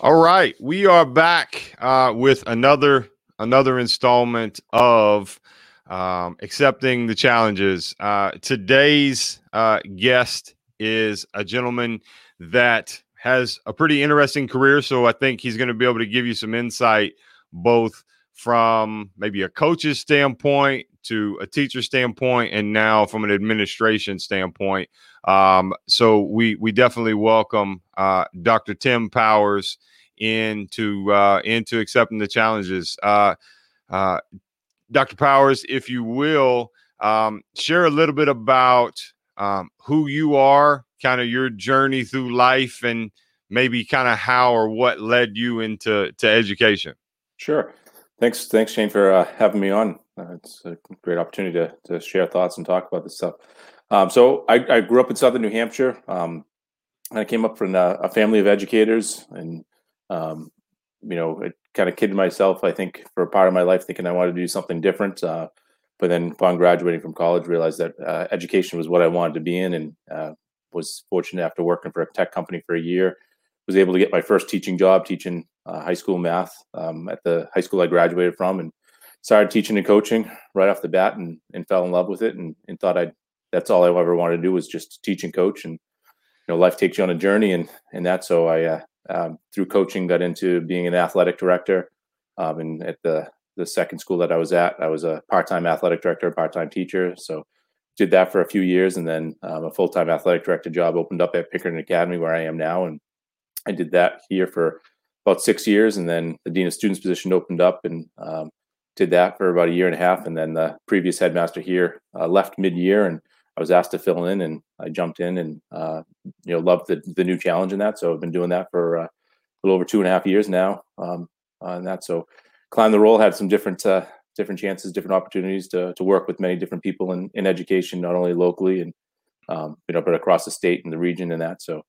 All right, we are back uh, with another another installment of um, accepting the challenges. Uh, today's uh, guest is a gentleman that has a pretty interesting career, so I think he's going to be able to give you some insight, both from maybe a coach's standpoint to a teacher standpoint, and now from an administration standpoint. Um, so we we definitely welcome uh, Dr. Tim Powers into uh, into accepting the challenges. Uh, uh, Dr. Powers, if you will, um, share a little bit about um, who you are, kind of your journey through life, and maybe kind of how or what led you into to education. Sure. Thanks, thanks, Shane, for uh, having me on. Uh, it's a great opportunity to, to share thoughts and talk about this stuff. Um, so, I, I, grew up in southern New Hampshire. Um, I came up from a, a, family of educators, and um, you know, I kind of kidded myself. I think for a part of my life, thinking I wanted to do something different. Uh, but then, upon graduating from college, realized that uh, education was what I wanted to be in, and uh, was fortunate after working for a tech company for a year, was able to get my first teaching job teaching uh, high school math um, at the high school I graduated from, and started teaching and coaching right off the bat, and, and fell in love with it, and, and thought I'd that's all I ever wanted to do was just teach and coach, and you know, life takes you on a journey, and and that. So I uh, um, through coaching got into being an athletic director, um, and at the the second school that I was at, I was a part time athletic director, part time teacher. So did that for a few years, and then um, a full time athletic director job opened up at Pinkerton Academy, where I am now, and I did that here for about six years, and then the dean of students position opened up, and um, did that for about a year and a half, and then the previous headmaster here uh, left mid year, and I was asked to fill in, and I jumped in, and uh, you know loved the the new challenge in that. So I've been doing that for uh, a little over two and a half years now, um, and that. So climbed the role, had some different uh, different chances, different opportunities to to work with many different people in in education, not only locally and um, you know, but across the state and the region and that. So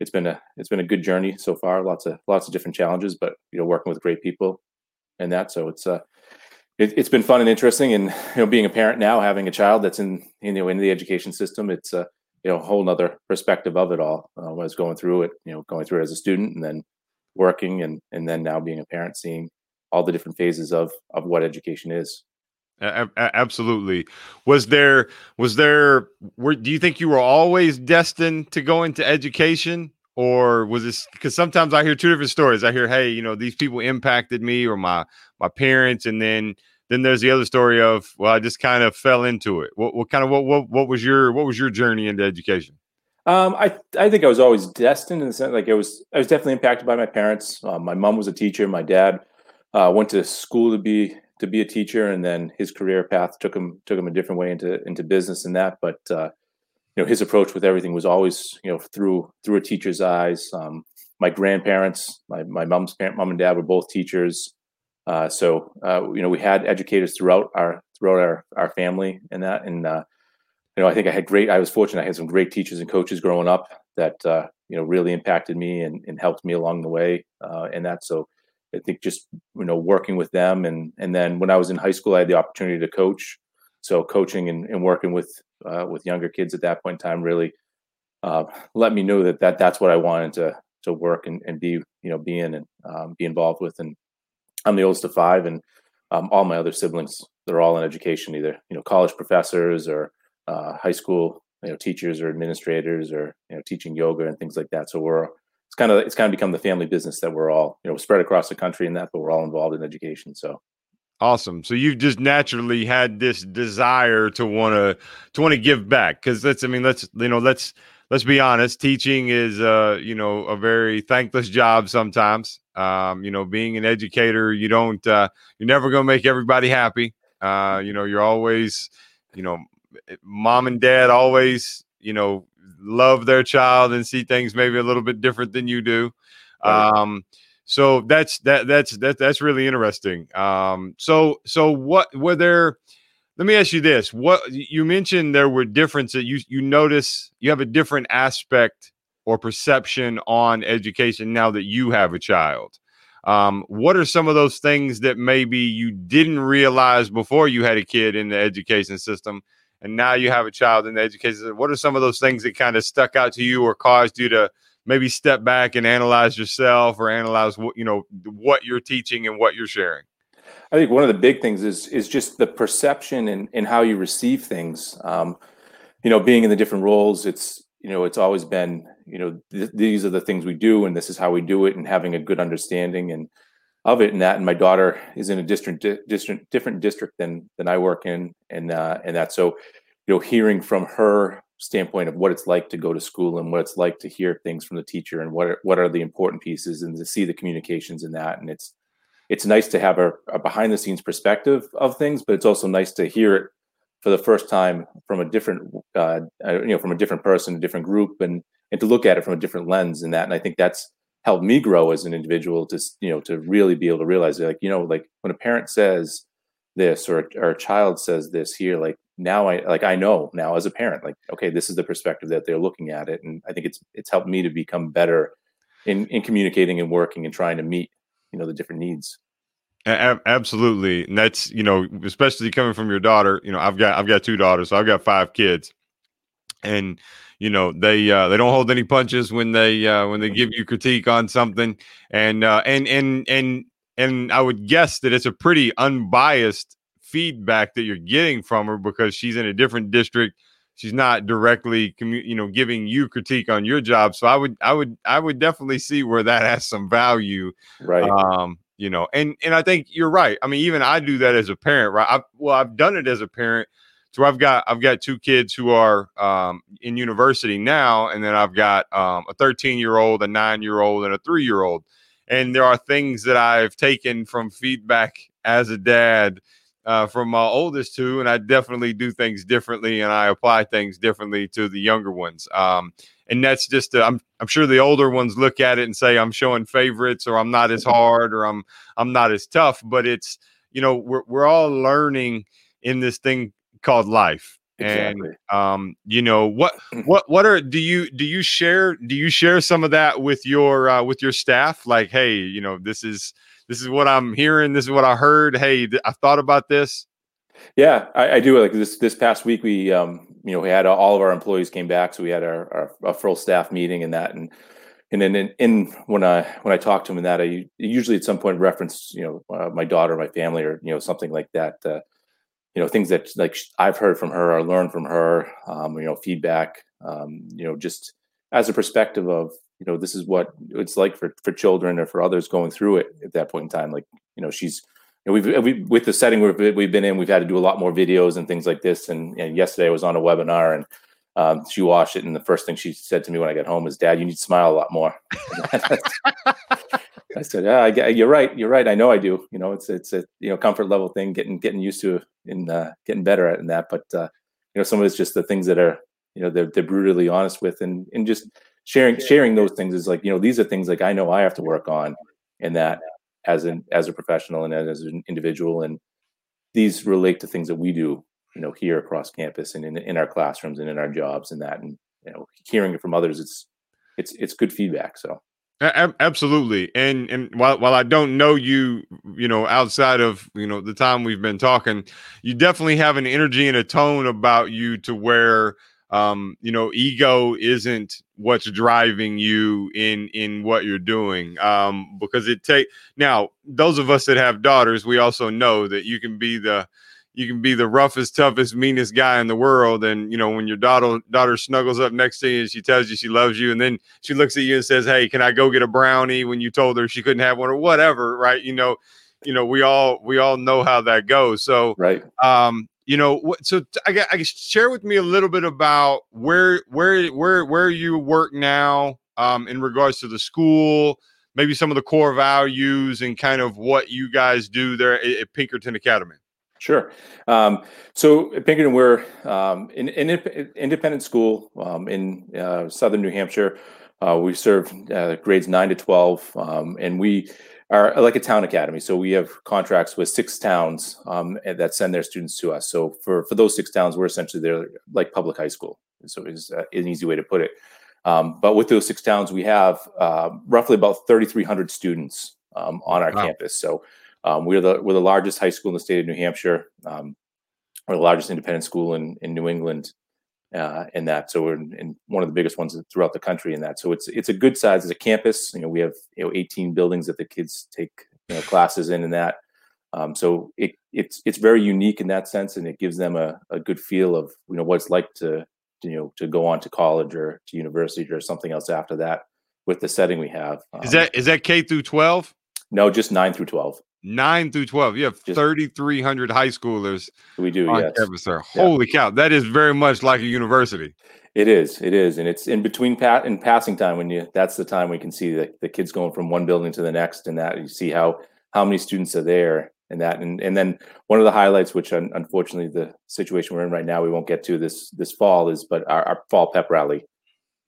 it's been a it's been a good journey so far. Lots of lots of different challenges, but you know, working with great people and that. So it's uh it, has been fun and interesting. And you know, being a parent now, having a child that's in you know in the education system, it's a you know a whole nother perspective of it all. Uh, I was going through it, you know, going through it as a student and then working and and then now being a parent, seeing all the different phases of of what education is. Absolutely. Was there was there were do you think you were always destined to go into education or was this because sometimes I hear two different stories. I hear, hey, you know, these people impacted me or my my parents, and then then there's the other story of, well, I just kind of fell into it. What, what kind of what, what what was your what was your journey into education? Um, I I think I was always destined in the sense like it was I was definitely impacted by my parents. Um, my mom was a teacher. My dad uh, went to school to be to be a teacher, and then his career path took him took him a different way into into business and that. But uh, you know his approach with everything was always you know through through a teacher's eyes. Um, my grandparents, my my mom's parent, mom and dad were both teachers, uh, so uh, you know we had educators throughout our throughout our our family and that. And uh, you know I think I had great. I was fortunate. I had some great teachers and coaches growing up that uh, you know really impacted me and, and helped me along the way uh, and that. So I think just you know working with them and and then when I was in high school, I had the opportunity to coach. So coaching and, and working with uh, with younger kids at that point in time really uh, let me know that, that that's what I wanted to to work and, and be you know be in and um, be involved with. And I'm the oldest of five, and um, all my other siblings they're all in education, either you know college professors or uh, high school you know teachers or administrators or you know teaching yoga and things like that. So we're kind of it's kind of become the family business that we're all you know spread across the country in that, but we're all involved in education. So Awesome. So you've just naturally had this desire to want to to want to give back because let's I mean let's you know let's let's be honest. Teaching is uh you know a very thankless job sometimes. Um you know being an educator you don't uh you're never gonna make everybody happy. Uh you know you're always you know mom and dad always you know love their child and see things maybe a little bit different than you do. Um so that's that that's that that's really interesting. Um, so so what were there? Let me ask you this: What you mentioned there were differences. You you notice you have a different aspect or perception on education now that you have a child. Um, what are some of those things that maybe you didn't realize before you had a kid in the education system, and now you have a child in the education? What are some of those things that kind of stuck out to you or caused you to maybe step back and analyze yourself or analyze what you know what you're teaching and what you're sharing? I think one of the big things is is just the perception and, and how you receive things. Um, you know, being in the different roles, it's you know, it's always been you know th- these are the things we do and this is how we do it, and having a good understanding and of it and that. And my daughter is in a different di- different different district than than I work in, and uh, and that so you know, hearing from her standpoint of what it's like to go to school and what it's like to hear things from the teacher and what are, what are the important pieces and to see the communications in that and it's it's nice to have a, a behind the scenes perspective of things but it's also nice to hear it for the first time from a different uh, uh, you know from a different person a different group and and to look at it from a different lens in that and i think that's helped me grow as an individual to you know to really be able to realize like you know like when a parent says this or, or a child says this here like now i like i know now as a parent like okay this is the perspective that they're looking at it and i think it's it's helped me to become better in in communicating and working and trying to meet you know the different needs. A- absolutely and that's you know especially coming from your daughter you know i've got i've got two daughters so i've got five kids and you know they uh, they don't hold any punches when they uh, when they give you critique on something. And uh, and and and and I would guess that it's a pretty unbiased feedback that you're getting from her because she's in a different district. She's not directly commu- you know giving you critique on your job. So i would i would i would definitely see where that has some value right. um you know and and i think you're right. I mean even i do that as a parent right? I, well i've done it as a parent so i've got i've got two kids who are um in university now and then i've got um a 13 year old a nine year old and a three year old and there are things that i've taken from feedback as a dad uh, from my oldest two, and I definitely do things differently, and I apply things differently to the younger ones. Um, and that's just uh, I'm I'm sure the older ones look at it and say I'm showing favorites, or I'm not as hard, or I'm I'm not as tough. But it's you know we're we're all learning in this thing called life. Exactly. And um, you know what what what are do you do you share do you share some of that with your uh, with your staff? Like, hey, you know, this is this is what I'm hearing. This is what I heard. Hey, th- I thought about this. Yeah, I, I, do. Like this this past week, we um, you know we had all of our employees came back, so we had our, our, our full staff meeting and that, and and then in, in, when I when I talk to him and that, I usually at some point reference you know uh, my daughter, my family, or you know something like that. Uh, you know things that like I've heard from her or learned from her. Um, you know feedback. Um, you know just as a perspective of you know this is what it's like for for children or for others going through it at that point in time like you know she's you know, we've we, with the setting we've, we've been in we've had to do a lot more videos and things like this and, and yesterday i was on a webinar and um, she watched it and the first thing she said to me when i got home is dad you need to smile a lot more i said yeah I, you're right you're right i know i do. You know it's it's a you know comfort level thing getting getting used to in uh, getting better at in that but uh, you know some of it's just the things that are you know they're, they're brutally honest with and and just sharing sharing those things is like you know these are things like I know I have to work on in that as an as a professional and as an individual and these relate to things that we do you know here across campus and in, in our classrooms and in our jobs and that and you know hearing it from others it's it's it's good feedback so absolutely and and while, while i don't know you you know outside of you know the time we've been talking you definitely have an energy and a tone about you to where um, you know, ego isn't what's driving you in in what you're doing. Um, because it take now those of us that have daughters, we also know that you can be the you can be the roughest, toughest, meanest guy in the world. And you know, when your daughter daughter snuggles up next to you and she tells you she loves you, and then she looks at you and says, Hey, can I go get a brownie when you told her she couldn't have one or whatever, right? You know, you know, we all we all know how that goes. So right. Um, you know so I, guess, I guess share with me a little bit about where where where where you work now um, in regards to the school maybe some of the core values and kind of what you guys do there at, at pinkerton academy Sure. Um, so at Pinkerton, we're um, an, an, independent school um, in uh, southern New Hampshire. Uh, we serve uh, grades nine to twelve, um, and we are like a town academy. So we have contracts with six towns um, that send their students to us. So for for those six towns, we're essentially they're like public high school. So is uh, an easy way to put it. Um, but with those six towns, we have uh, roughly about 3,300 students um, on our wow. campus. So um, we're the we're the largest high school in the state of New Hampshire. Um, we're the largest independent school in in New England. uh, in that. So we're in, in, one of the biggest ones throughout the country in that. So it's it's a good size as a campus. You know, we have you know 18 buildings that the kids take you know, classes in and that. Um, so it, it's it's very unique in that sense, and it gives them a, a good feel of you know what it's like to you know to go on to college or to university or something else after that with the setting we have. Um, is that is that K through 12? No, just nine through 12 nine through 12. You have 3,300 high schoolers. We do, on yes. campus there. Holy yeah. cow. That is very much like a university. It is. It is. And it's in between pat in passing time when you that's the time we can see the, the kids going from one building to the next and that you see how how many students are there and that and, and then one of the highlights which unfortunately the situation we're in right now we won't get to this this fall is but our, our fall pep rally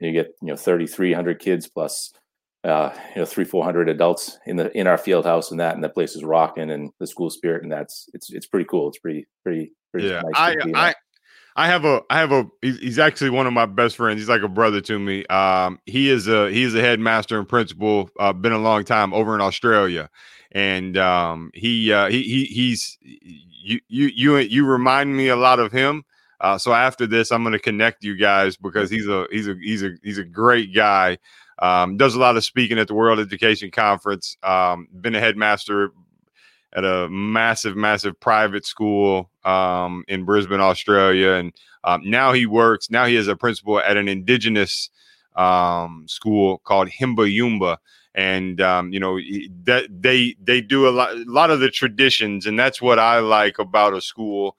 you get you know 3300 kids plus uh, you know three four hundred adults in the in our field house and that and the place is rocking and the school spirit and that's it's it's pretty cool. It's pretty pretty pretty. Yeah, nice I I. I have a I have a he's actually one of my best friends. He's like a brother to me. Um, he is a he's a headmaster and principal. Uh, been a long time over in Australia, and um, he uh, he he he's you you you you remind me a lot of him. Uh, so after this, I'm going to connect you guys because he's a he's a he's a he's a great guy. Um, does a lot of speaking at the World Education Conference. Um, been a headmaster at a massive, massive private school um, in Brisbane, Australia, and um, now he works. Now he is a principal at an indigenous um, school called Hymba Yumba, and um, you know that they they do a lot, a lot of the traditions, and that's what I like about a school.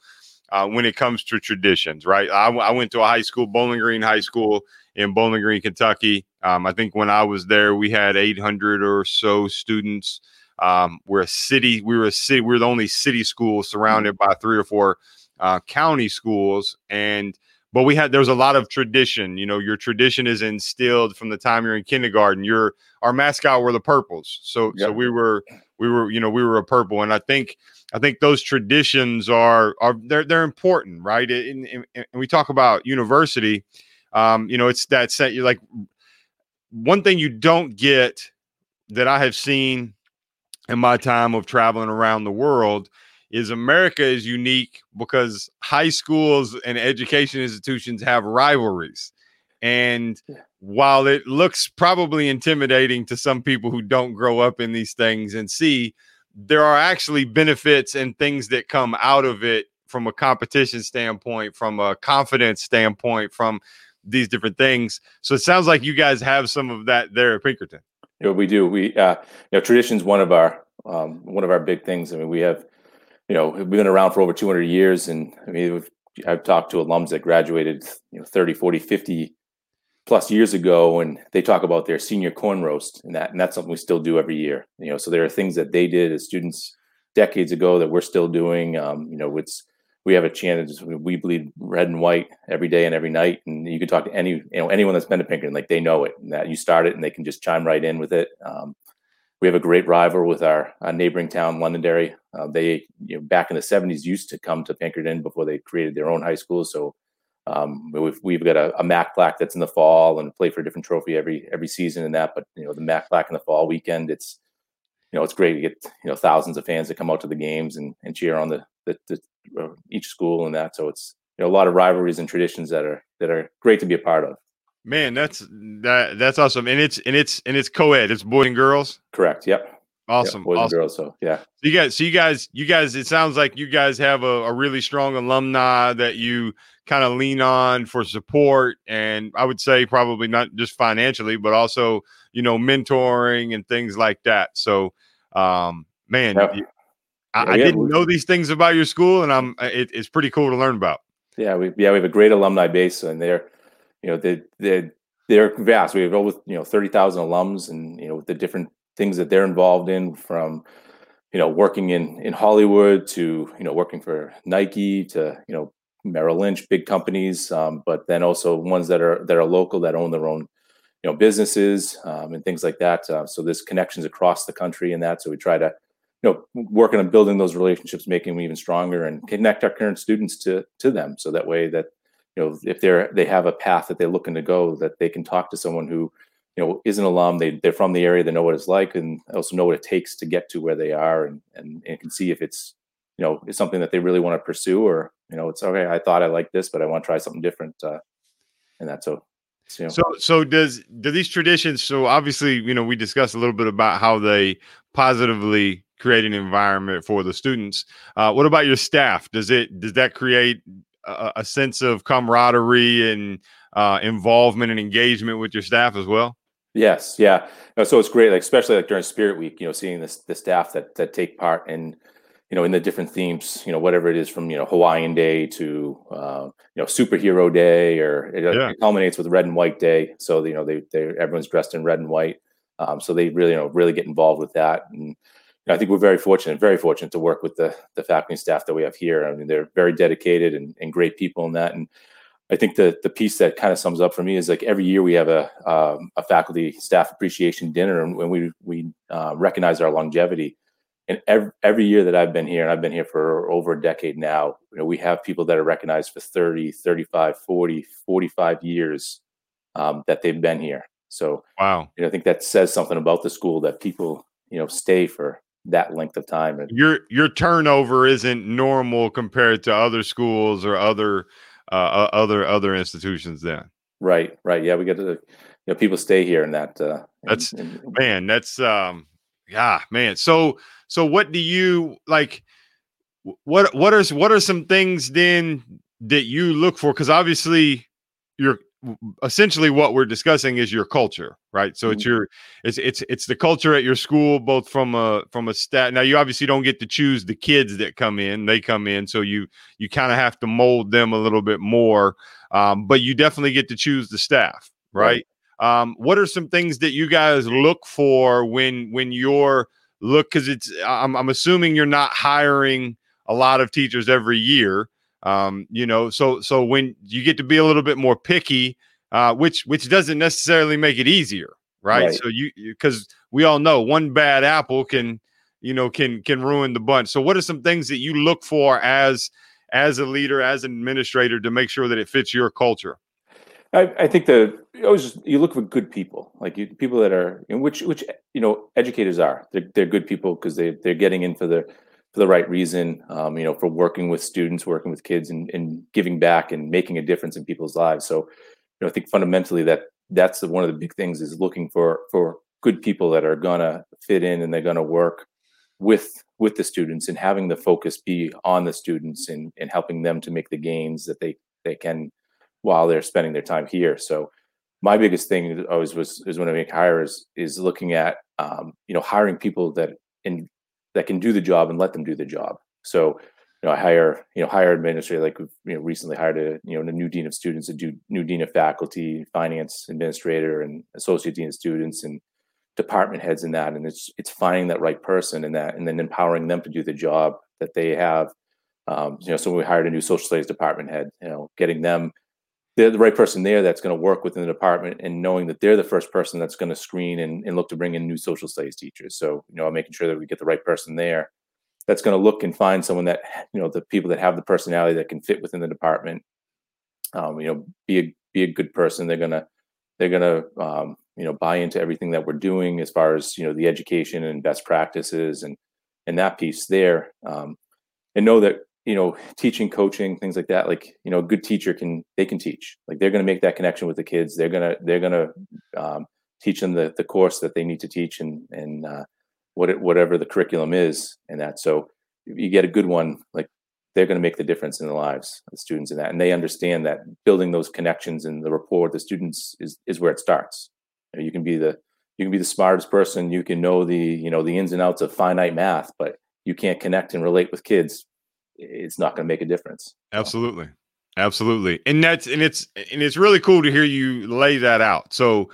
Uh, when it comes to traditions, right? I, I went to a high school, Bowling Green High School, in Bowling Green, Kentucky. Um, I think when I was there, we had 800 or so students. Um, we're a city. We were a city. We are the only city school surrounded by three or four uh, county schools, and but we had there was a lot of tradition. You know, your tradition is instilled from the time you're in kindergarten. Your our mascot were the purples, so so we were we were you know we were a purple, and I think I think those traditions are are they're they're important, right? And, and, and we talk about university um, you know, it's that set. You're like one thing you don't get that I have seen in my time of traveling around the world is America is unique because high schools and education institutions have rivalries. And while it looks probably intimidating to some people who don't grow up in these things and see, there are actually benefits and things that come out of it from a competition standpoint, from a confidence standpoint, from these different things. So it sounds like you guys have some of that there at Pinkerton. Yeah, we do. We uh, you know, tradition's one of our um, one of our big things. I mean, we have, you know, we've been around for over 200 years, and I mean, I've talked to alums that graduated, you know, 30, 40, 50 plus years ago, and they talk about their senior corn roast, and that, and that's something we still do every year. You know, so there are things that they did as students decades ago that we're still doing. Um, you know, it's we have a chant we bleed red and white every day and every night. And you can talk to any you know anyone that's been to pinkerton like they know it and that you start it and they can just chime right in with it. Um, we have a great rival with our, our neighboring town londonderry. Uh, they you know back in the 70s used to come to pinkerton before they created their own high school. So um, we've, we've got a, a Mack Plaque that's in the fall and play for a different trophy every every season and that. But you know the Mack Plaque in the fall weekend it's you know it's great to get you know thousands of fans that come out to the games and, and cheer on the, the, the uh, each school and that. So it's you know a lot of rivalries and traditions that are that are great to be a part of. Man, that's that that's awesome, and it's and it's and it's co-ed. It's boys and girls. Correct. Yep. Awesome. Yep, boys awesome. and girls. So yeah. So you guys, so you guys, you guys. It sounds like you guys have a, a really strong alumni that you kind of lean on for support, and I would say probably not just financially, but also you know mentoring and things like that. So, um, man, yep. I, yeah, I didn't know these things about your school, and I'm it, it's pretty cool to learn about. Yeah, we yeah we have a great alumni base, and they're you know they they they're vast. We have over you know thirty thousand alums, and you know the different things that they're involved in from you know working in in Hollywood to you know working for Nike to you know Merrill Lynch, big companies, um, but then also ones that are that are local that own their own you know businesses um, and things like that. Uh, so there's connections across the country in that. So we try to you know working on building those relationships making them even stronger and connect our current students to to them so that way that you know if they're they have a path that they're looking to go that they can talk to someone who you know is an alum they they're from the area they know what it's like and also know what it takes to get to where they are and and, and can see if it's you know it's something that they really want to pursue or you know it's okay i thought i liked this but i want to try something different uh, and that's so. So, so does do these traditions? So, obviously, you know, we discussed a little bit about how they positively create an environment for the students. Uh, what about your staff? Does it does that create a, a sense of camaraderie and uh, involvement and engagement with your staff as well? Yes, yeah. So it's great, like especially like during Spirit Week, you know, seeing this the staff that that take part in, you know, in the different themes, you know, whatever it is from you know Hawaiian Day to uh, you know Superhero Day, or it, yeah. it, culminates with Red and White Day. So you know they they everyone's dressed in red and white, um, so they really you know really get involved with that. And you know, I think we're very fortunate, very fortunate to work with the the faculty and staff that we have here. I mean, they're very dedicated and, and great people in that, and I think the the piece that kind of sums up for me is like every year we have a um, a faculty staff appreciation dinner, and when we we uh, recognize our longevity. And every, every year that I've been here, and I've been here for over a decade now, you know, we have people that are recognized for 30, 35, 40, 45 years um, that they've been here. So, wow, you know, I think that says something about the school that people, you know, stay for that length of time. And your your turnover isn't normal compared to other schools or other uh, other other institutions then. Right, right. Yeah, we get to, you know, people stay here and that. Uh, that's man. That's um, yeah, man. So so what do you like? What what are what are some things then that you look for? Because obviously you're essentially what we're discussing is your culture right so mm-hmm. it's your it's it's it's the culture at your school both from a from a stat now you obviously don't get to choose the kids that come in they come in so you you kind of have to mold them a little bit more um, but you definitely get to choose the staff right, right. Um, what are some things that you guys look for when when you're look because it's I'm, I'm assuming you're not hiring a lot of teachers every year um, you know, so so when you get to be a little bit more picky, uh, which which doesn't necessarily make it easier, right? right. So you because we all know one bad apple can you know can can ruin the bunch. So what are some things that you look for as as a leader, as an administrator, to make sure that it fits your culture? I, I think the always you look for good people, like you, people that are, in which which you know educators are. They're, they're good people because they they're getting in for the for the right reason, um, you know, for working with students, working with kids, and, and giving back and making a difference in people's lives. So, you know, I think fundamentally that that's the, one of the big things is looking for for good people that are gonna fit in and they're gonna work with with the students and having the focus be on the students and and helping them to make the gains that they they can while they're spending their time here. So my biggest thing always was is when I make hires is looking at um, you know hiring people that in that can do the job and let them do the job. So, you know, I hire, you know, hire administrator, like you know, recently hired a, you know, a new dean of students, a new dean of faculty, finance administrator, and associate dean of students, and department heads in that. And it's it's finding that right person in that, and then empowering them to do the job that they have. Um, you know, so we hired a new social studies department head. You know, getting them they're the right person there that's going to work within the department and knowing that they're the first person that's going to screen and, and look to bring in new social studies teachers. So, you know, making sure that we get the right person there that's going to look and find someone that, you know, the people that have the personality that can fit within the department, um, you know, be a, be a good person. They're going to, they're going to, um, you know, buy into everything that we're doing as far as, you know, the education and best practices and, and that piece there. Um, and know that you know teaching coaching things like that like you know a good teacher can they can teach. Like they're going to make that connection with the kids. They're going to they're going to um, teach them the, the course that they need to teach and and uh, what it, whatever the curriculum is and that. So you get a good one like they're going to make the difference in the lives of the students in that and they understand that building those connections and the rapport with the students is is where it starts. You, know, you can be the you can be the smartest person. You can know the you know the ins and outs of finite math but you can't connect and relate with kids it's not going to make a difference. Absolutely. Absolutely. And that's and it's and it's really cool to hear you lay that out. So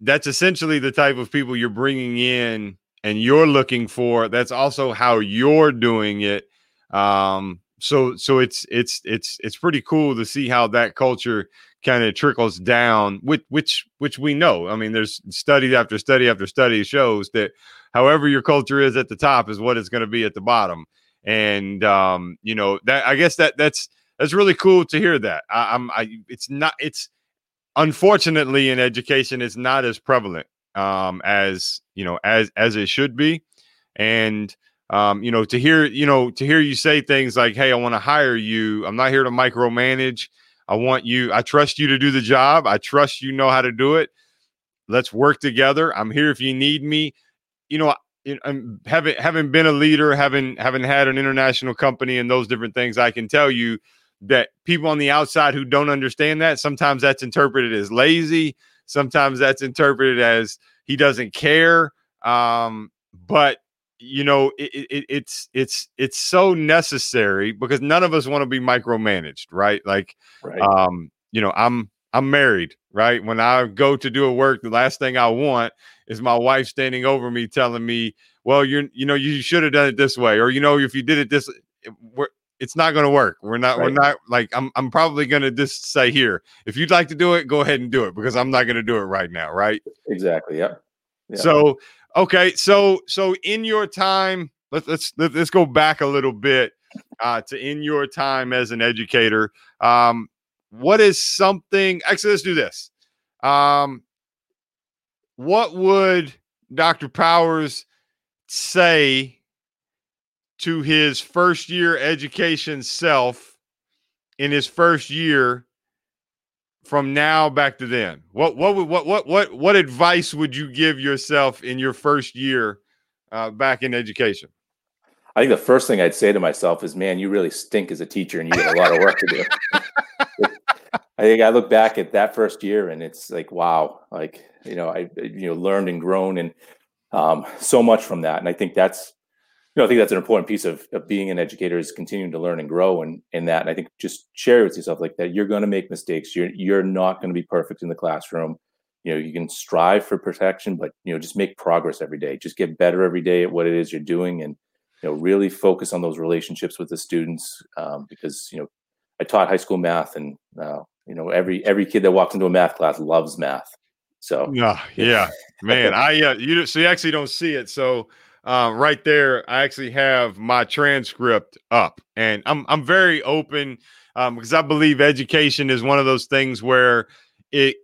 that's essentially the type of people you're bringing in and you're looking for. That's also how you're doing it. Um so so it's it's it's it's pretty cool to see how that culture kind of trickles down which which which we know i mean there's study after study after study shows that however your culture is at the top is what it's going to be at the bottom and um, you know that I guess that that's that's really cool to hear that. I, I'm I it's not it's unfortunately in education it's not as prevalent um, as you know as as it should be, and um, you know to hear you know to hear you say things like, "Hey, I want to hire you. I'm not here to micromanage." I want you, I trust you to do the job. I trust you know how to do it. Let's work together. I'm here if you need me. You know, I'm having having been a leader, having having had an international company and those different things, I can tell you that people on the outside who don't understand that sometimes that's interpreted as lazy, sometimes that's interpreted as he doesn't care. Um, but you know, it, it, it's it's it's so necessary because none of us want to be micromanaged, right? Like, right. um, you know, I'm I'm married, right? When I go to do a work, the last thing I want is my wife standing over me telling me, "Well, you're, you know, you should have done it this way," or you know, if you did it this, it's not going to work. We're not. Right. We're not like. I'm. I'm probably going to just say here. If you'd like to do it, go ahead and do it because I'm not going to do it right now. Right. Exactly. Yeah. yeah. So okay. So so in your time, let's let's let's go back a little bit uh, to in your time as an educator. Um, what is something? Actually, let's do this. Um, what would Dr. Powers say to his first year education self in his first year from now back to then? What what would what what what what advice would you give yourself in your first year uh, back in education? I think the first thing I'd say to myself is, "Man, you really stink as a teacher, and you got a lot of work to do." I think I look back at that first year, and it's like, wow, like you know, I you know learned and grown and um, so much from that, and I think that's you know, I think that's an important piece of, of being an educator is continuing to learn and grow and in that. And I think just share with yourself like that. You're going to make mistakes. You're you're not going to be perfect in the classroom. You know, you can strive for protection, but you know, just make progress every day. Just get better every day at what it is you're doing, and you know, really focus on those relationships with the students. Um, because you know, I taught high school math, and uh, you know, every every kid that walks into a math class loves math. So yeah, yeah, man. I uh, you so you actually don't see it. So uh, right there, I actually have my transcript up, and I'm I'm very open um, because I believe education is one of those things where it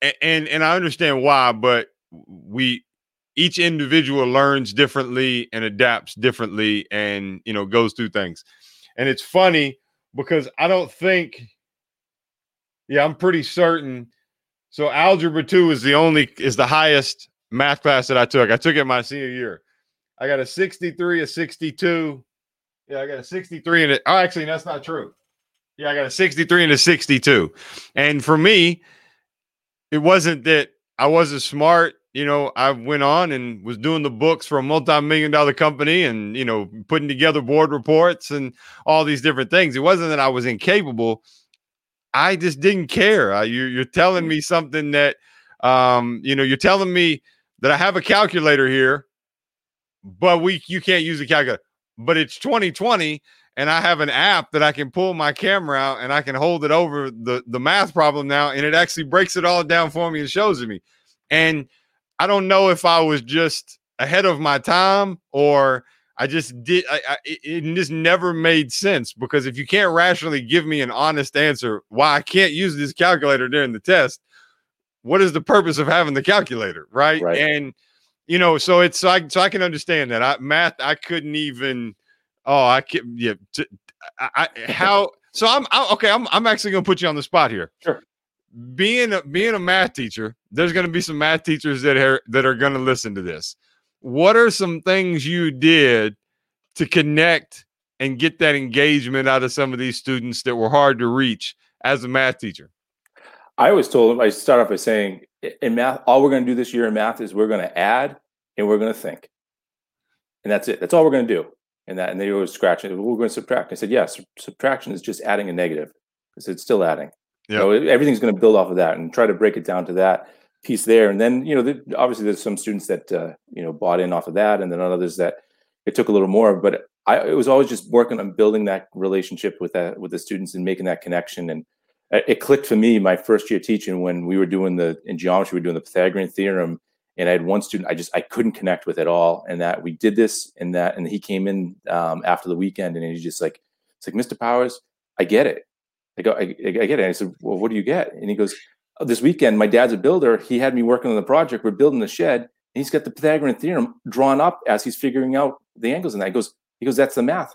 and and I understand why, but we each individual learns differently and adapts differently, and you know goes through things, and it's funny because I don't think, yeah, I'm pretty certain. So algebra two is the only is the highest math class that I took. I took it my senior year. I got a 63, a 62. Yeah, I got a 63 and it. Oh, actually, that's not true. Yeah, I got a 63 and a 62. And for me, it wasn't that I wasn't smart. You know, I went on and was doing the books for a multi-million dollar company and, you know, putting together board reports and all these different things. It wasn't that I was incapable. I just didn't care. Uh, you, you're telling me something that, um, you know, you're telling me that I have a calculator here but we you can't use a calculator. But it's 2020 and I have an app that I can pull my camera out and I can hold it over the the math problem now and it actually breaks it all down for me and shows it me. And I don't know if I was just ahead of my time or I just did. I, I, it just never made sense because if you can't rationally give me an honest answer why I can't use this calculator during the test, what is the purpose of having the calculator, right? right. And you know, so it's so I so I can understand that. I math I couldn't even. Oh, I can yeah. T- I, I how so I'm I, okay. I'm I'm actually gonna put you on the spot here. Sure. Being a being a math teacher, there's gonna be some math teachers that are that are gonna listen to this. What are some things you did to connect and get that engagement out of some of these students that were hard to reach as a math teacher? I always told them I start off by saying in math, all we're going to do this year in math is we're going to add and we're going to think, and that's it. That's all we're going to do. And that, and they were scratching. We're going to subtract. I said, yes. subtraction is just adding a negative. I said, it's still adding. Yeah. So everything's going to build off of that, and try to break it down to that piece there. And then you know, the, obviously, there's some students that uh, you know bought in off of that, and then others that it took a little more. But I it was always just working on building that relationship with that with the students and making that connection. And it clicked for me my first year teaching when we were doing the in geometry we were doing the pythagorean theorem. And i had one student i just i couldn't connect with at all. And that we did this and that and he came in um, after the weekend and he's just like it's like mr powers i get it. I go I, I get it. And i said well what do you get? And he goes this weekend my dad's a builder. He had me working on the project. We're building the shed. And he's got the pythagorean theorem drawn up as he's figuring out the angles. And that he goes he goes that's the math.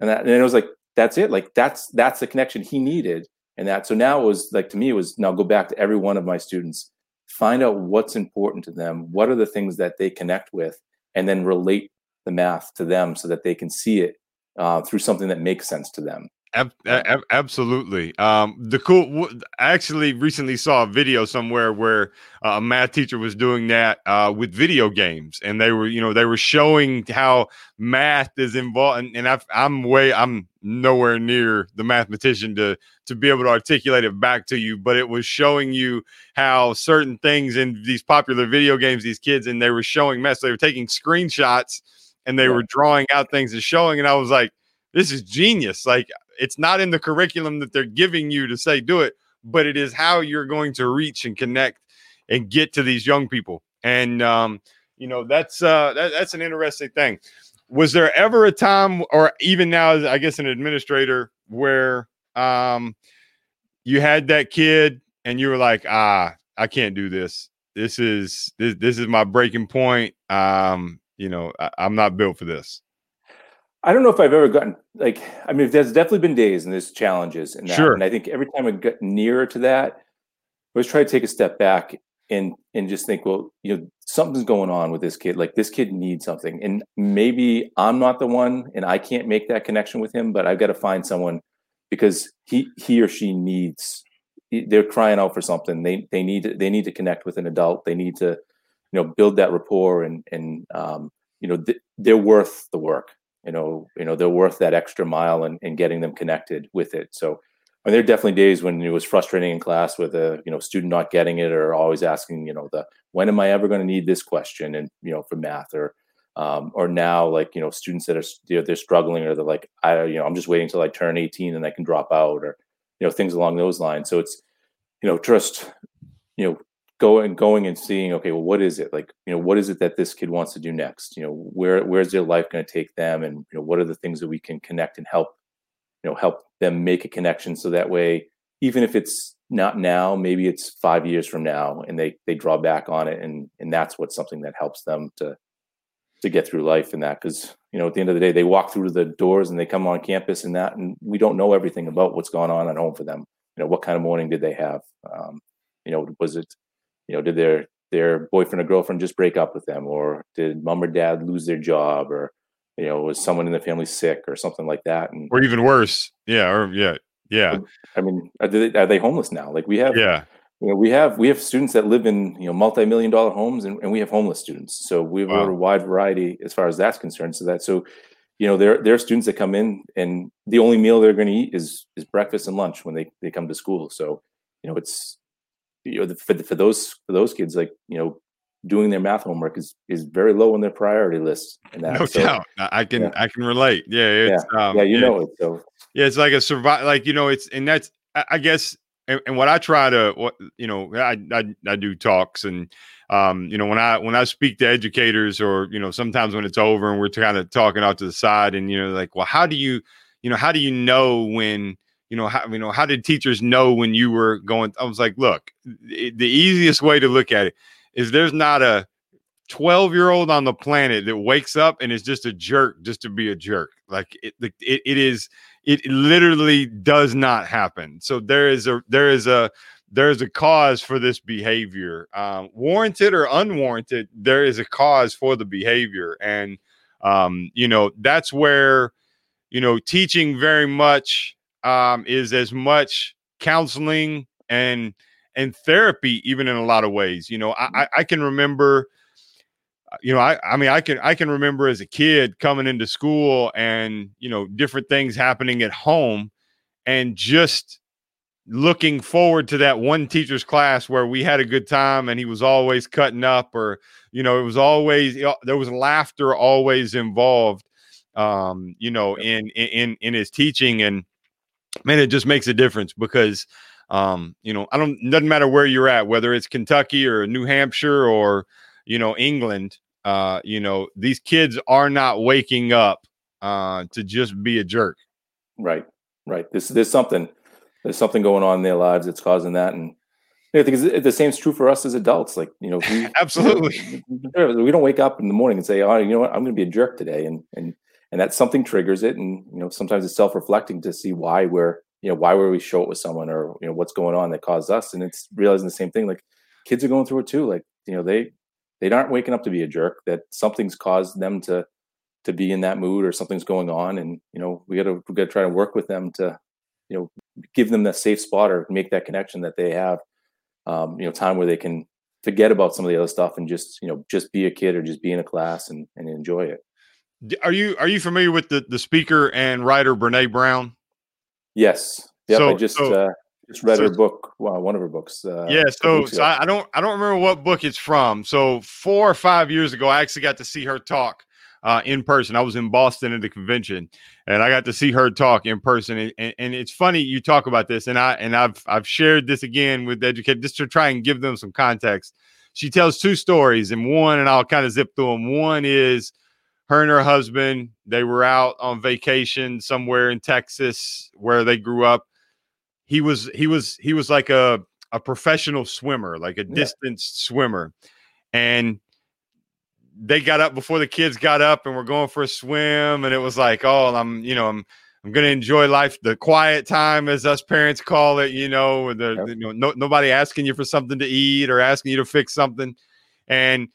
And that and it was like that's it. Like that's that's the connection he needed. And that. So now it was like to me, it was now go back to every one of my students, find out what's important to them, what are the things that they connect with, and then relate the math to them so that they can see it uh, through something that makes sense to them. Ab- ab- absolutely. Um, the cool. I actually recently saw a video somewhere where uh, a math teacher was doing that uh, with video games, and they were, you know, they were showing how math is involved. And, and i am way, I'm nowhere near the mathematician to to be able to articulate it back to you, but it was showing you how certain things in these popular video games, these kids, and they were showing math. So they were taking screenshots and they yeah. were drawing out things and showing, and I was like this is genius. Like it's not in the curriculum that they're giving you to say do it, but it is how you're going to reach and connect and get to these young people. And um, you know, that's uh that, that's an interesting thing. Was there ever a time or even now as I guess an administrator where um you had that kid and you were like, ah, I can't do this. This is this, this is my breaking point. Um, you know, I, I'm not built for this. I don't know if I've ever gotten like I mean there's definitely been days and there's challenges and that. Sure. And I think every time I get nearer to that, I always try to take a step back and and just think, well, you know, something's going on with this kid. Like this kid needs something. And maybe I'm not the one and I can't make that connection with him, but I've got to find someone because he he or she needs they're crying out for something. They they need to, they need to connect with an adult. They need to, you know, build that rapport and and um, you know, th- they're worth the work you know you know they're worth that extra mile and, and getting them connected with it so I mean, there are definitely days when it was frustrating in class with a you know student not getting it or always asking you know the when am I ever going to need this question and you know for math or um, or now like you know students that are you know, they're struggling or they're like I you know I'm just waiting till I turn 18 and I can drop out or you know things along those lines so it's you know just you know going going and seeing okay well what is it? Like you know what is it that this kid wants to do next? You know where where's their life going to take them? And you know what are the things that we can connect and help you know help them make a connection so that way even if it's not now maybe it's five years from now and they they draw back on it and and that's what's something that helps them to to get through life and that. Because you know at the end of the day they walk through the doors and they come on campus and that and we don't know everything about what's going on at home for them. You know what kind of morning did they have? Um, you know was it you know, did their their boyfriend or girlfriend just break up with them, or did mom or dad lose their job, or you know, was someone in the family sick or something like that, and or even worse, yeah, or yeah, yeah. I mean, are they, are they homeless now? Like we have, yeah. You know, we have we have students that live in you know multi-million dollar homes and, and we have homeless students so we have wow. a wide variety as far as that's concerned so that so you know there there are students that come in and the only meal they're going to eat is is breakfast and lunch when they they come to school so you know it's you know, for, for those for those kids, like you know, doing their math homework is is very low on their priority list. And that. No so, doubt, I can yeah. I can relate. Yeah, it's, yeah, um, yeah, you yeah. know it. So yeah, it's like a survive. Like you know, it's and that's I, I guess. And, and, what I try to, what you know, I, I I do talks, and um, you know, when I when I speak to educators, or you know, sometimes when it's over and we're kind of talking out to the side, and you know, like, well, how do you, you know, how do you know when you know how you know how did teachers know when you were going i was like look the easiest way to look at it is there's not a 12 year old on the planet that wakes up and is just a jerk just to be a jerk. Like it, it, it is it literally does not happen. So there is a there is a there is a cause for this behavior. Um, warranted or unwarranted there is a cause for the behavior. And um, you know that's where you know teaching very much um, is as much counseling and and therapy, even in a lot of ways. You know, mm-hmm. I, I can remember, uh, you know, I, I mean, I can I can remember as a kid coming into school and you know different things happening at home, and just looking forward to that one teacher's class where we had a good time and he was always cutting up or you know it was always there was laughter always involved um you know in in in his teaching and man, it just makes a difference because um, you know, I don't doesn't matter where you're at, whether it's Kentucky or New Hampshire or you know England. Uh, you know, these kids are not waking up uh, to just be a jerk. Right, right. This there's something there's something going on in their lives that's causing that, and I think the same is true for us as adults. Like you know, we, absolutely, we don't wake up in the morning and say, "Oh, you know what, I'm going to be a jerk today," and and and that something triggers it and you know sometimes it's self-reflecting to see why we're you know, why were we show it with someone or, you know, what's going on that caused us? And it's realizing the same thing. Like kids are going through it too. Like, you know, they, they aren't waking up to be a jerk that something's caused them to, to be in that mood or something's going on. And, you know, we gotta, we gotta try to work with them to, you know, give them that safe spot or make that connection that they have, um, you know, time where they can forget about some of the other stuff and just, you know, just be a kid or just be in a class and, and enjoy it. Are you, are you familiar with the, the speaker and writer Brene Brown? Yes. Yep. So, I just so, uh, just read so, her book, well, one of her books. Uh, yeah. So, so I, don't I don't remember what book it's from. So four or five years ago, I actually got to see her talk uh, in person. I was in Boston at the convention, and I got to see her talk in person. And, and, and, it's funny you talk about this, and I and I've I've shared this again with educators just to try and give them some context. She tells two stories, and one, and I'll kind of zip through them. One is her and her husband they were out on vacation somewhere in texas where they grew up he was he was he was like a a professional swimmer like a yeah. distance swimmer and they got up before the kids got up and we're going for a swim and it was like oh i'm you know i'm i'm gonna enjoy life the quiet time as us parents call it you know the yep. you know no, nobody asking you for something to eat or asking you to fix something and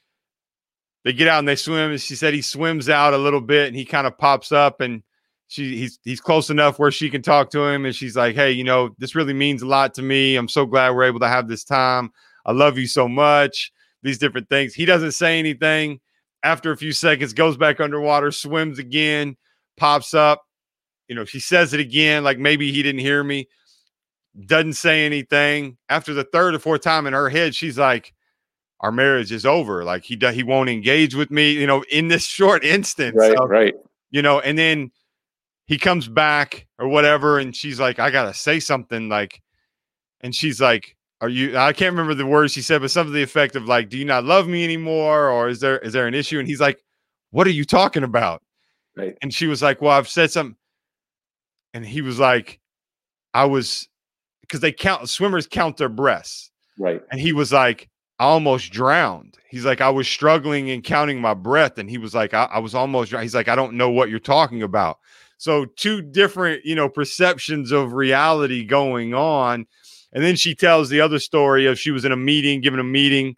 they get out and they swim. And she said he swims out a little bit and he kind of pops up and she he's he's close enough where she can talk to him. And she's like, Hey, you know, this really means a lot to me. I'm so glad we're able to have this time. I love you so much. These different things. He doesn't say anything. After a few seconds, goes back underwater, swims again, pops up. You know, she says it again, like maybe he didn't hear me. Doesn't say anything. After the third or fourth time in her head, she's like, our marriage is over. Like he he won't engage with me, you know, in this short instance. Right, right. You know, and then he comes back or whatever, and she's like, I gotta say something, like, and she's like, Are you I can't remember the words she said, but something to the effect of like, Do you not love me anymore? Or is there is there an issue? And he's like, What are you talking about? Right. And she was like, Well, I've said something. And he was like, I was because they count swimmers count their breasts. Right. And he was like, I almost drowned. He's like, I was struggling and counting my breath. And he was like, I, I was almost, he's like, I don't know what you're talking about. So, two different, you know, perceptions of reality going on. And then she tells the other story of she was in a meeting, giving a meeting,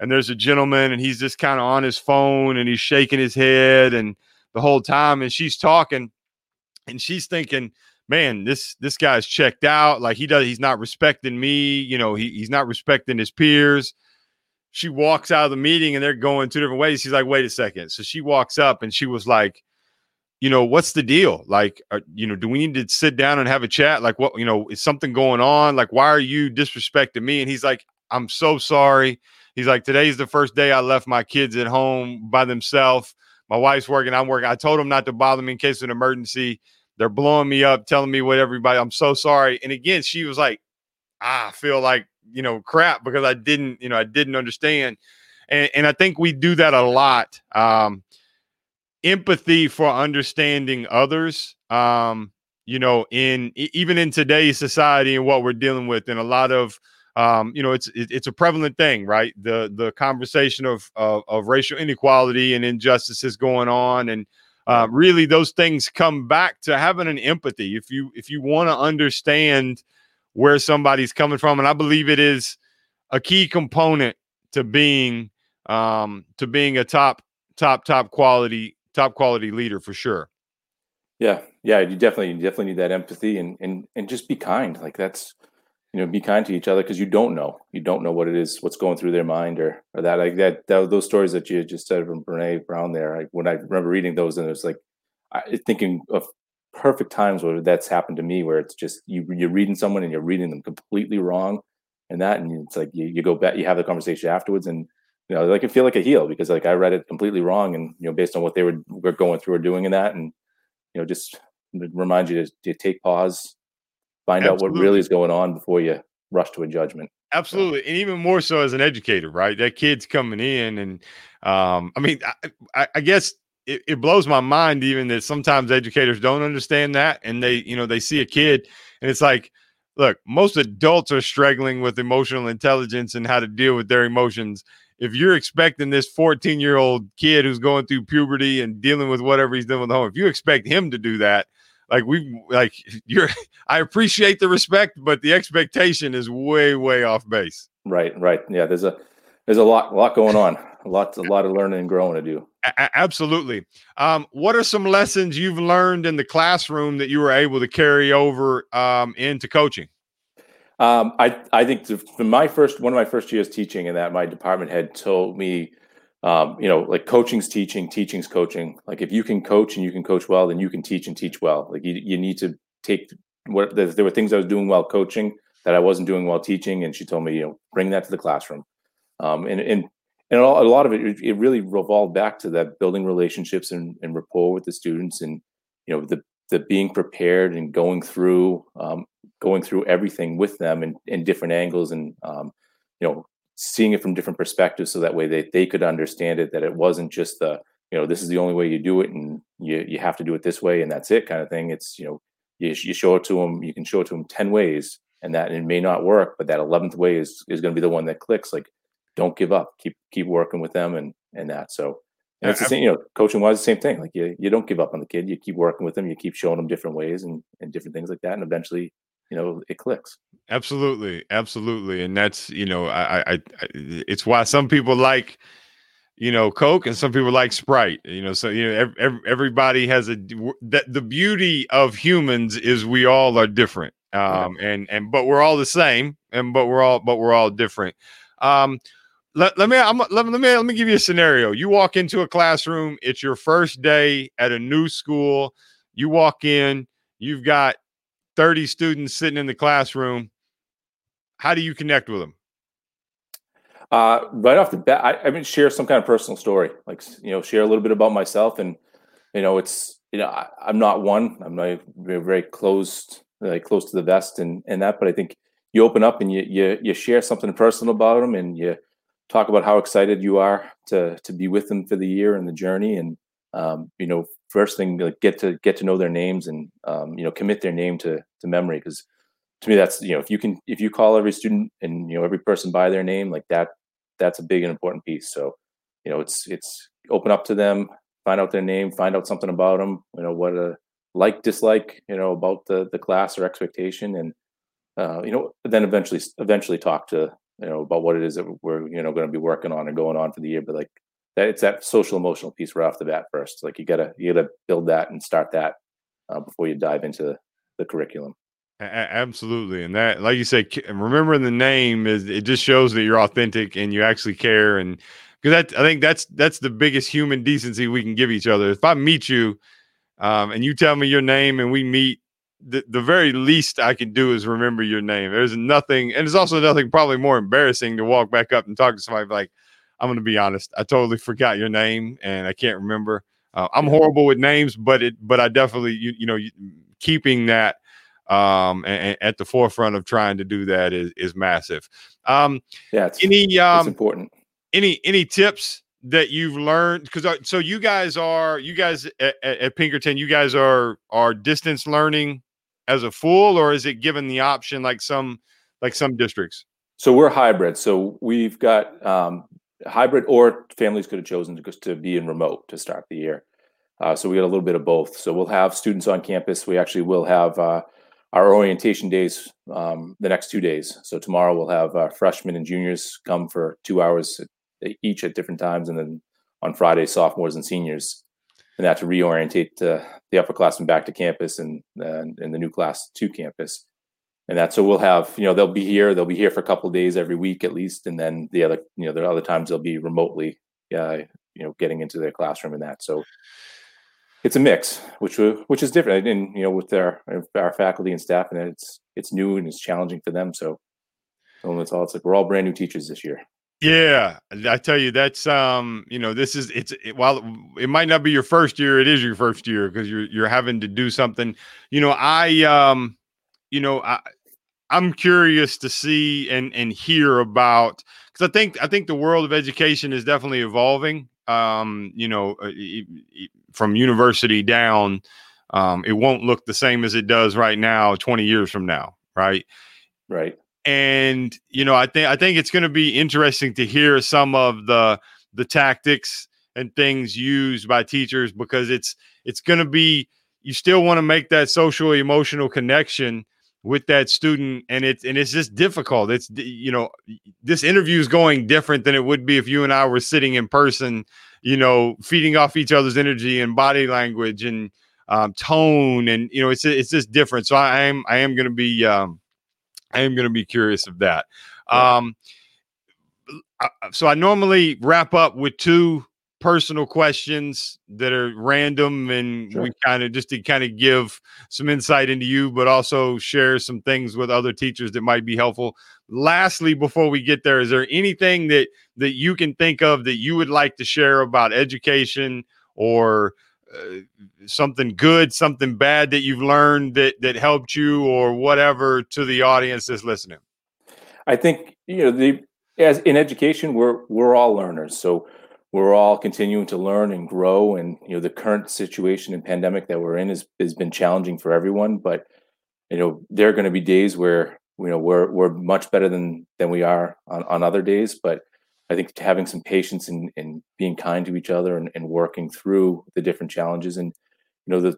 and there's a gentleman, and he's just kind of on his phone and he's shaking his head and the whole time. And she's talking, and she's thinking, man, this this guy's checked out. Like he does, he's not respecting me. You know, he, he's not respecting his peers. She walks out of the meeting and they're going two different ways. She's like, wait a second. So she walks up and she was like, you know, what's the deal? Like, are, you know, do we need to sit down and have a chat? Like, what, you know, is something going on? Like, why are you disrespecting me? And he's like, I'm so sorry. He's like, today's the first day I left my kids at home by themselves. My wife's working, I'm working. I told him not to bother me in case of an emergency. They're blowing me up, telling me what everybody. I'm so sorry. And again, she was like, I feel like you know crap because I didn't, you know, I didn't understand. And, and I think we do that a lot. Um, empathy for understanding others. Um, you know, in even in today's society and what we're dealing with, and a lot of um, you know, it's it's a prevalent thing, right? The the conversation of, of, of racial inequality and injustices going on, and uh, really those things come back to having an empathy. If you if you want to understand where somebody's coming from and i believe it is a key component to being um to being a top top top quality top quality leader for sure. Yeah. Yeah you definitely you definitely need that empathy and and and just be kind. Like that's you know be kind to each other because you don't know. You don't know what it is what's going through their mind or or that. Like that, that those stories that you just said from Brene Brown there like when I remember reading those and it was like I, thinking of perfect times where that's happened to me where it's just you you're reading someone and you're reading them completely wrong and that and it's like you, you go back you have the conversation afterwards and you know like I feel like a heel because like I read it completely wrong and you know based on what they were were going through or doing in that and you know just remind you to, to take pause find Absolutely. out what really is going on before you rush to a judgment. Absolutely, so. and even more so as an educator, right? That kid's coming in, and um, I mean, I, I guess it, it, blows my mind even that sometimes educators don't understand that, and they, you know, they see a kid, and it's like, look, most adults are struggling with emotional intelligence and how to deal with their emotions. If you're expecting this 14 year old kid who's going through puberty and dealing with whatever he's doing at home, if you expect him to do that, like we like you're I appreciate the respect, but the expectation is way, way off base. Right, right. Yeah, there's a there's a lot a lot going on. A lot a lot of learning and growing to do. A- absolutely. Um, what are some lessons you've learned in the classroom that you were able to carry over um, into coaching? Um, I I think the, my first one of my first years teaching, and that my department head told me, um, you know, like coaching's teaching, teaching's coaching. Like if you can coach and you can coach well, then you can teach and teach well. Like you you need to take what there were things I was doing well coaching that I wasn't doing well teaching, and she told me, you know, bring that to the classroom. Um, and and and a lot of it, it really revolved back to that building relationships and, and rapport with the students, and you know the the being prepared and going through um, going through everything with them in, in different angles and um, you know seeing it from different perspectives so that way they, they could understand it that it wasn't just the you know this is the only way you do it and you, you have to do it this way and that's it kind of thing it's you know you, you show it to them you can show it to them 10 ways and that it may not work but that 11th way is is going to be the one that clicks like don't give up keep keep working with them and and that so and it's the same, you know, coaching wise, the same thing. Like you, you don't give up on the kid. You keep working with them. You keep showing them different ways and, and different things like that. And eventually, you know, it clicks. Absolutely. Absolutely. And that's, you know, I, I, I it's why some people like, you know, Coke and some people like Sprite, you know, so, you know, every, everybody has a, that the beauty of humans is we all are different. Um, yeah. and, and, but we're all the same and, but we're all, but we're all different. Um, let, let me I'm, let, let me let me give you a scenario. You walk into a classroom, it's your first day at a new school. You walk in, you've got 30 students sitting in the classroom. How do you connect with them? Uh, right off the bat, I, I mean, share some kind of personal story, like you know, share a little bit about myself, and you know, it's you know, I, am not one. I'm not very, very closed, like close to the vest, and and that. But I think you open up and you you you share something personal about them, and you talk about how excited you are to to be with them for the year and the journey and um, you know first thing like get to get to know their names and um, you know commit their name to to memory because to me that's you know if you can if you call every student and you know every person by their name like that that's a big and important piece. So you know it's it's open up to them find out their name find out something about them you know what a like dislike you know about the the class or expectation and uh, you know then eventually eventually talk to you know about what it is that we're you know going to be working on and going on for the year. But like that it's that social emotional piece right off the bat first. Like you gotta you gotta build that and start that uh, before you dive into the curriculum. Absolutely and that like you said remembering the name is it just shows that you're authentic and you actually care and because that i think that's that's the biggest human decency we can give each other. If i meet you um, and you tell me your name and we meet the, the very least I can do is remember your name. There's nothing, and it's also nothing probably more embarrassing to walk back up and talk to somebody like, I'm going to be honest, I totally forgot your name and I can't remember. Uh, I'm horrible with names, but it, but I definitely, you, you know, keeping that um and, and at the forefront of trying to do that is is massive. Um, yeah, it's, any um, it's important. Any any tips that you've learned because uh, so you guys are you guys at, at, Pinkerton you guys are are distance learning as a full, or is it given the option like some like some districts? So we're hybrid. So we've got um, hybrid, or families could have chosen to to be in remote to start the year. Uh, so we got a little bit of both. So we'll have students on campus. We actually will have uh, our orientation days um, the next two days. So tomorrow we'll have uh, freshmen and juniors come for two hours each at different times, and then on Friday sophomores and seniors and that to reorientate the upperclassmen back to campus and, and the new class to campus. And that so we'll have you know they'll be here they'll be here for a couple days every week at least, and then the other you know there are other times they'll be remotely uh, you know getting into their classroom and that. So it's a mix, which which is different, and you know with our our faculty and staff, and it's it's new and it's challenging for them. So, so it's all it's like we're all brand new teachers this year. Yeah, I tell you, that's um, you know, this is it's it, while it might not be your first year, it is your first year because you're you're having to do something. You know, I um, you know, I I'm curious to see and and hear about because I think I think the world of education is definitely evolving. Um, you know, uh, from university down, um, it won't look the same as it does right now, 20 years from now, right? Right and you know, I think I think it's going to be interesting to hear some of the the tactics and things used by teachers because it's it's going to be you still want to make that social emotional connection with that student and it's and it's just difficult. It's you know this interview is going different than it would be if you and i were sitting in person you know feeding off each other's energy and body language and um, tone and you know it's it's just different. So i, I am i am going to be um, i am going to be curious of that. Um, so i normally wrap up with two personal questions that are random and sure. we kind of just to kind of give some insight into you but also share some things with other teachers that might be helpful. Lastly before we get there is there anything that that you can think of that you would like to share about education or uh, something good something bad that you've learned that that helped you or whatever to the audience that's listening? I think you know the as in education we're we're all learners. So we're all continuing to learn and grow and you know the current situation and pandemic that we're in is has been challenging for everyone but you know there are going to be days where you know we're we're much better than than we are on, on other days but i think having some patience and, and being kind to each other and, and working through the different challenges and you know the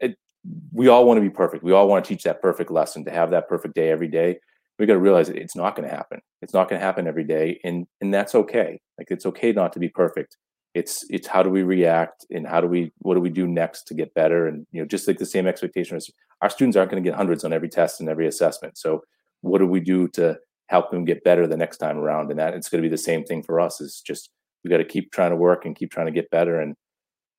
it, we all want to be perfect we all want to teach that perfect lesson to have that perfect day every day we got to realize it's not going to happen. It's not going to happen every day, and and that's okay. Like it's okay not to be perfect. It's it's how do we react and how do we what do we do next to get better? And you know, just like the same expectation is our students aren't going to get hundreds on every test and every assessment. So what do we do to help them get better the next time around? And that it's going to be the same thing for us. Is just we got to keep trying to work and keep trying to get better. And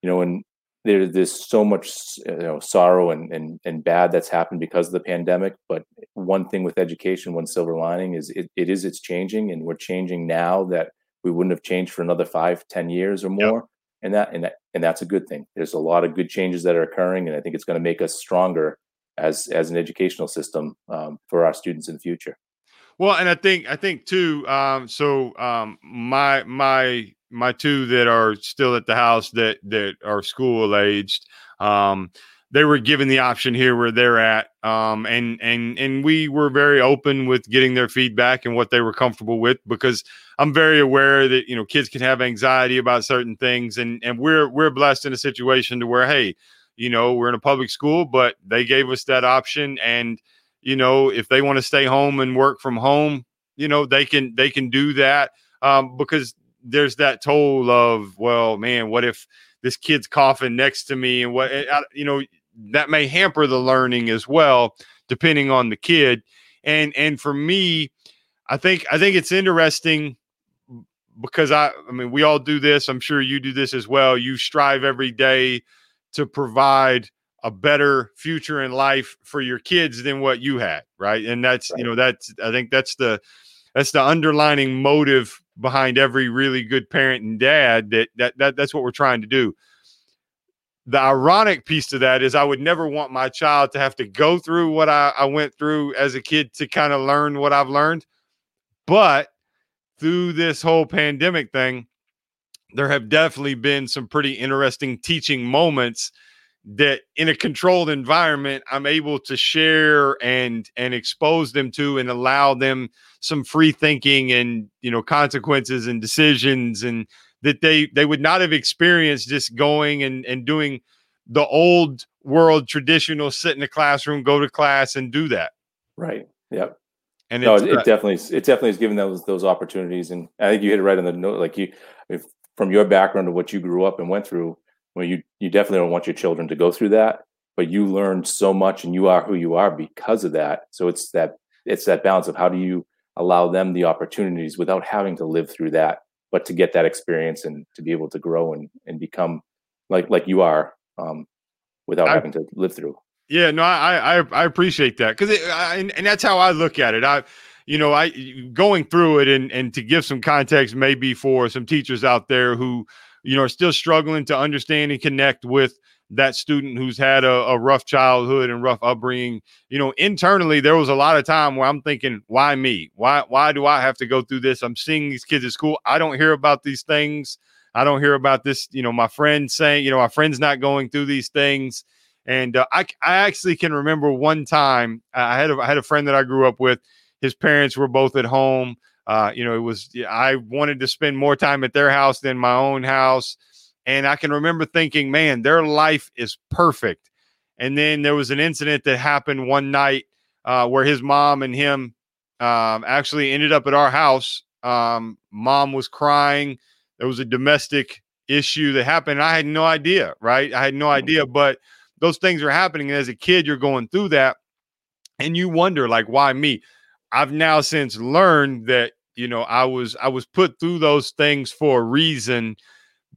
you know, and there, there's so much you know sorrow and, and and bad that's happened because of the pandemic but one thing with education one silver lining is it, it is it's changing and we're changing now that we wouldn't have changed for another five ten years or more yep. and that and that and that's a good thing there's a lot of good changes that are occurring and i think it's going to make us stronger as as an educational system um, for our students in the future well and i think i think too um, so um, my my my two that are still at the house that that are school aged um, they were given the option here where they're at um, and and and we were very open with getting their feedback and what they were comfortable with because I'm very aware that you know kids can have anxiety about certain things and and we're we're blessed in a situation to where hey you know we're in a public school but they gave us that option and you know if they want to stay home and work from home you know they can they can do that um, because there's that toll of well man what if this kid's coughing next to me and what eh, you know that may hamper the learning as well depending on the kid. And and for me i think i think it's interesting because i i mean we all do this. I'm sure you do this as well. You strive every day to provide a better future in life for your kids than what you had right? And that's right. you know that's i think that's the that's the underlining motive behind every really good parent and dad that, that that that's what we're trying to do the ironic piece to that is I would never want my child to have to go through what I, I went through as a kid to kind of learn what I've learned. But through this whole pandemic thing, there have definitely been some pretty interesting teaching moments that in a controlled environment i'm able to share and and expose them to and allow them some free thinking and you know consequences and decisions and that they they would not have experienced just going and and doing the old world traditional sit in the classroom go to class and do that. Right. Yep. And no, it definitely it definitely is given those those opportunities and i think you hit it right on the note like you if from your background to what you grew up and went through well, you you definitely don't want your children to go through that, but you learned so much and you are who you are because of that. So it's that it's that balance of how do you allow them the opportunities without having to live through that, but to get that experience and to be able to grow and and become like like you are um, without I, having to live through. Yeah, no, I I, I appreciate that because and, and that's how I look at it. I you know I going through it and and to give some context maybe for some teachers out there who you know, are still struggling to understand and connect with that student who's had a, a, rough childhood and rough upbringing. You know, internally there was a lot of time where I'm thinking, why me? Why why do I have to go through this? I'm seeing these kids at school. I don't hear about these things. I don't hear about this, you know, my friend saying, you know, my friend's not going through these things. And uh, I, I actually can remember one time I had a, I had a friend that I grew up with. His parents were both at home uh, you know, it was I wanted to spend more time at their house than my own house, and I can remember thinking, man, their life is perfect. and then there was an incident that happened one night uh, where his mom and him um, actually ended up at our house. Um, mom was crying. There was a domestic issue that happened. I had no idea, right? I had no Mm-hmm. idea, but those things are happening. And as a kid, you're going through that and you wonder, like, why me? I've now since learned that, you know, I was I was put through those things for a reason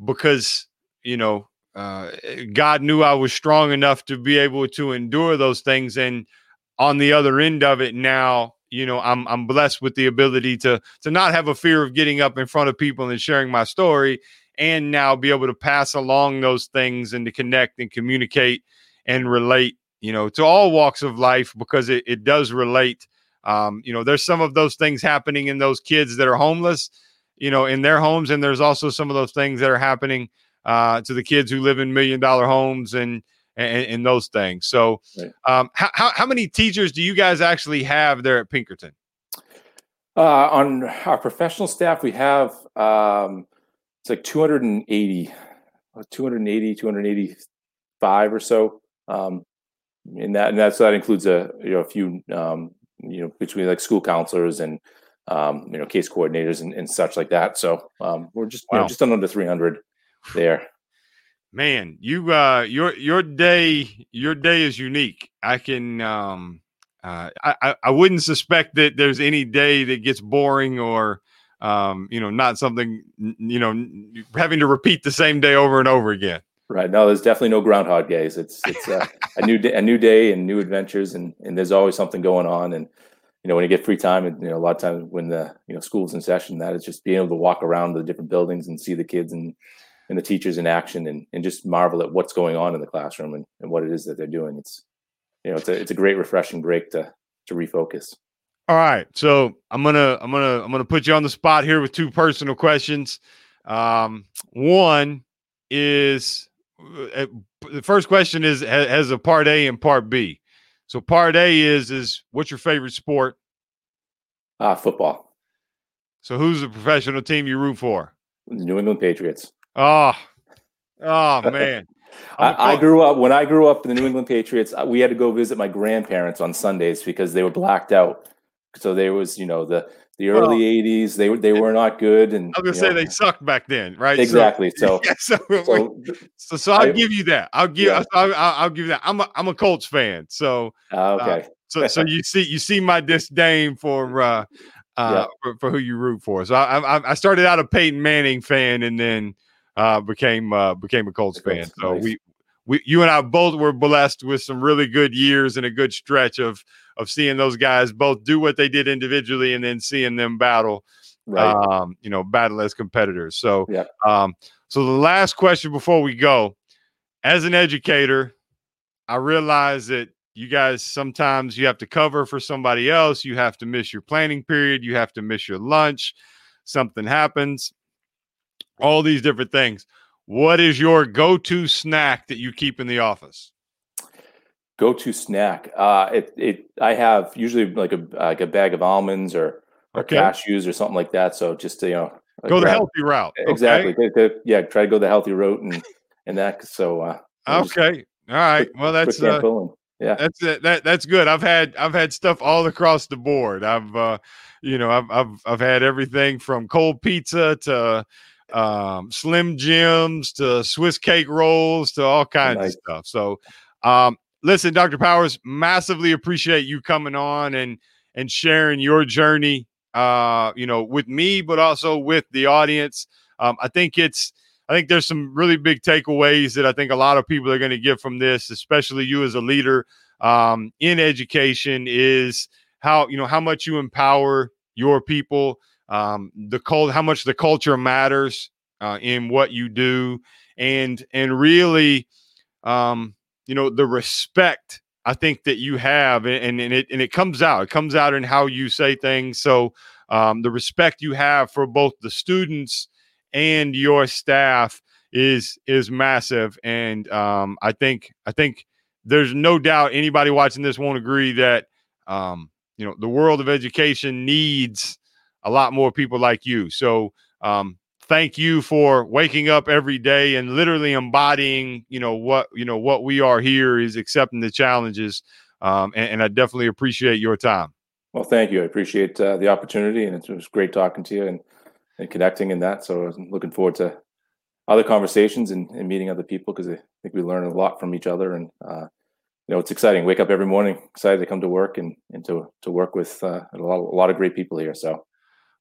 because, you know, uh, God knew I was strong enough to be able to endure those things. And on the other end of it now, you know, I'm I'm blessed with the ability to to not have a fear of getting up in front of people and sharing my story and now be able to pass along those things and to connect and communicate and relate, you know, to all walks of life because it, it does relate. Um, you know, there's some of those things happening in those kids that are homeless, you know, in their homes, and there's also some of those things that are happening uh, to the kids who live in million dollar homes and and, and those things. So, um, how, how how many teachers do you guys actually have there at Pinkerton? Uh, on our professional staff, we have um, it's like 280, uh, 280, 285 or so. Um, and that and that's that includes a you know a few um, you know between like school counselors and um, you know case coordinators and, and such like that. So um, we're just you know, just under 300 there. man you uh your your day your day is unique i can um uh I, I i wouldn't suspect that there's any day that gets boring or um you know not something you know having to repeat the same day over and over again Right. No, there's definitely no groundhog days. It's it's uh, a new day, a new day and new adventures, and and there's always something going on. And you know, when you get free time, and you know, a lot of times when the you know school's in session, that is just being able to walk around the different buildings and see the kids and and the teachers in action, and and just marvel at what's going on in the classroom and, and what it is that they're doing. It's you know, it's a it's a great refreshing break to to refocus. all right so i'm gonna i'm gonna i'm gonna put you on the spot here with two personal questions um one is uh, the first question is ha- has a part a and part b so part a is is what's your favorite sport Ah, football, So who's the professional team you root for? the New England Patriots. Oh, oh man. I, I grew up when I grew up in the New England Patriots. uh, We had to go visit my grandparents on Sundays because they were blacked out. So there was, you know, the the Well- early '80s. They were they were not good, and I was gonna say know, they sucked back then, right? Exactly. So yeah, so, so, so, so I'll I- give you that. I'll give Yeah. I'll, I'll, I'll give you that. I'm a I'm a Colts fan, so uh, okay, so so you see you see my disdain for uh uh for, for who you root for. So I, I I started out a Peyton Manning fan and then uh became uh became a Colts fan. Colts, So we we you and I both were blessed with some really good years and a good stretch of of seeing those guys both do what they did individually and then seeing them battle right. um, you know, battle as competitors. So, Yeah. um, so the last question before we go, as an educator, I realize that you guys sometimes you have to cover for somebody else. You have to miss your planning period. You have to miss your lunch. Something happens. All these different things. What is your go-to snack that you keep in the office? Go to snack. Uh, it it I have usually like a like a bag of almonds or or Okay. cashews or something like that. So just to, you know Go the healthy route. okay? Exactly. Go- yeah, try to go the healthy route and and that. So uh, just Okay. All right. Well, that's uh, yeah. That's it. That that's good. I've had I've had stuff all across the board. I've uh, you know I've I've I've had everything from cold pizza to um, Slim Jims to Swiss cake rolls to all kinds nice. of stuff. So, um, listen, Dr. Powers, massively appreciate you coming on and and sharing your journey. Uh, you know, with me, but also with the audience. Um, I think it's I think there's some really big takeaways that I think a lot of people are going to get from this, especially you as a leader um, in education, is how you know how much you empower your people, um, the cult, how much the culture matters uh, in what you do, and and really, um, you know, the respect I think that you have, and and it and it comes out. It comes out in how you say things. So um, the respect you have for both the students and your staff is is massive and um, i think i think there's no doubt anybody watching this won't agree that um, you know the world of education needs a lot more people like you so um, thank you for waking up every day and literally embodying, you know, what you know what we are here is accepting the challenges. Um, and, and I definitely appreciate your time. Well, thank you. I appreciate uh, the opportunity, and it was great talking to you and, and connecting in that. So I'm looking forward to other conversations and, and meeting other people because I think we learn a lot from each other. And uh, you know, it's exciting. Wake up every morning, excited to come to work and and to to work with uh, a lot a lot of great people here. So.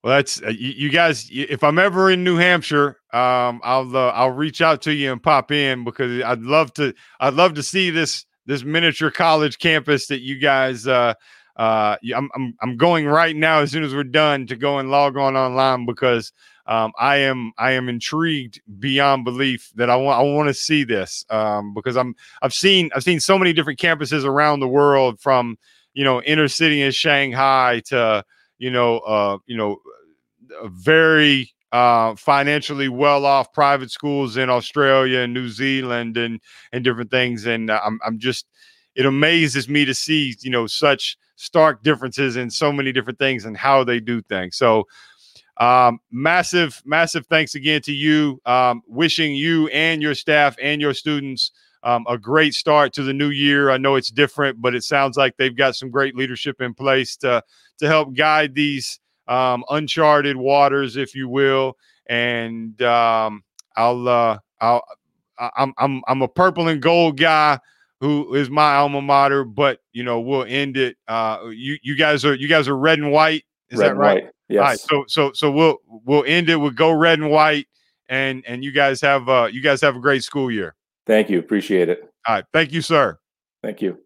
Well, that's uh, you, you, guys. If I'm ever in New Hampshire, um, I'll uh, I'll reach out to you and pop in because I'd love to. I'd love to see this this miniature college campus that you guys. Uh, uh, I'm, I'm I'm going right now as soon as we're done to go and log on online because um, I am I am intrigued beyond belief that I want I want to see this um, because I'm I've seen I've seen so many different campuses around the world from you know inner city in Shanghai to you know uh, you know very uh, financially well off private schools in Australia and New Zealand and and different things and uh, I'm I'm just it amazes me to see you know such stark differences in so many different things and how they do things so um, massive, massive thanks again to you. Um, wishing you and your staff and your students um, a great start to the new year. I know it's different, but it sounds like they've got some great leadership in place to to help guide these um, uncharted waters, if you will. And um, I'll, uh, I'll, I'm, I'm, I'm a purple and gold guy who is my alma mater, but you know we'll end it. Uh, you, you guys are, you guys are red and white. Is red that right? White. Yes. All right. So so so we'll we'll end it with go red and white, and and you guys have uh you guys have a great school year. Thank you. Appreciate it. All right. Thank you, sir. Thank you.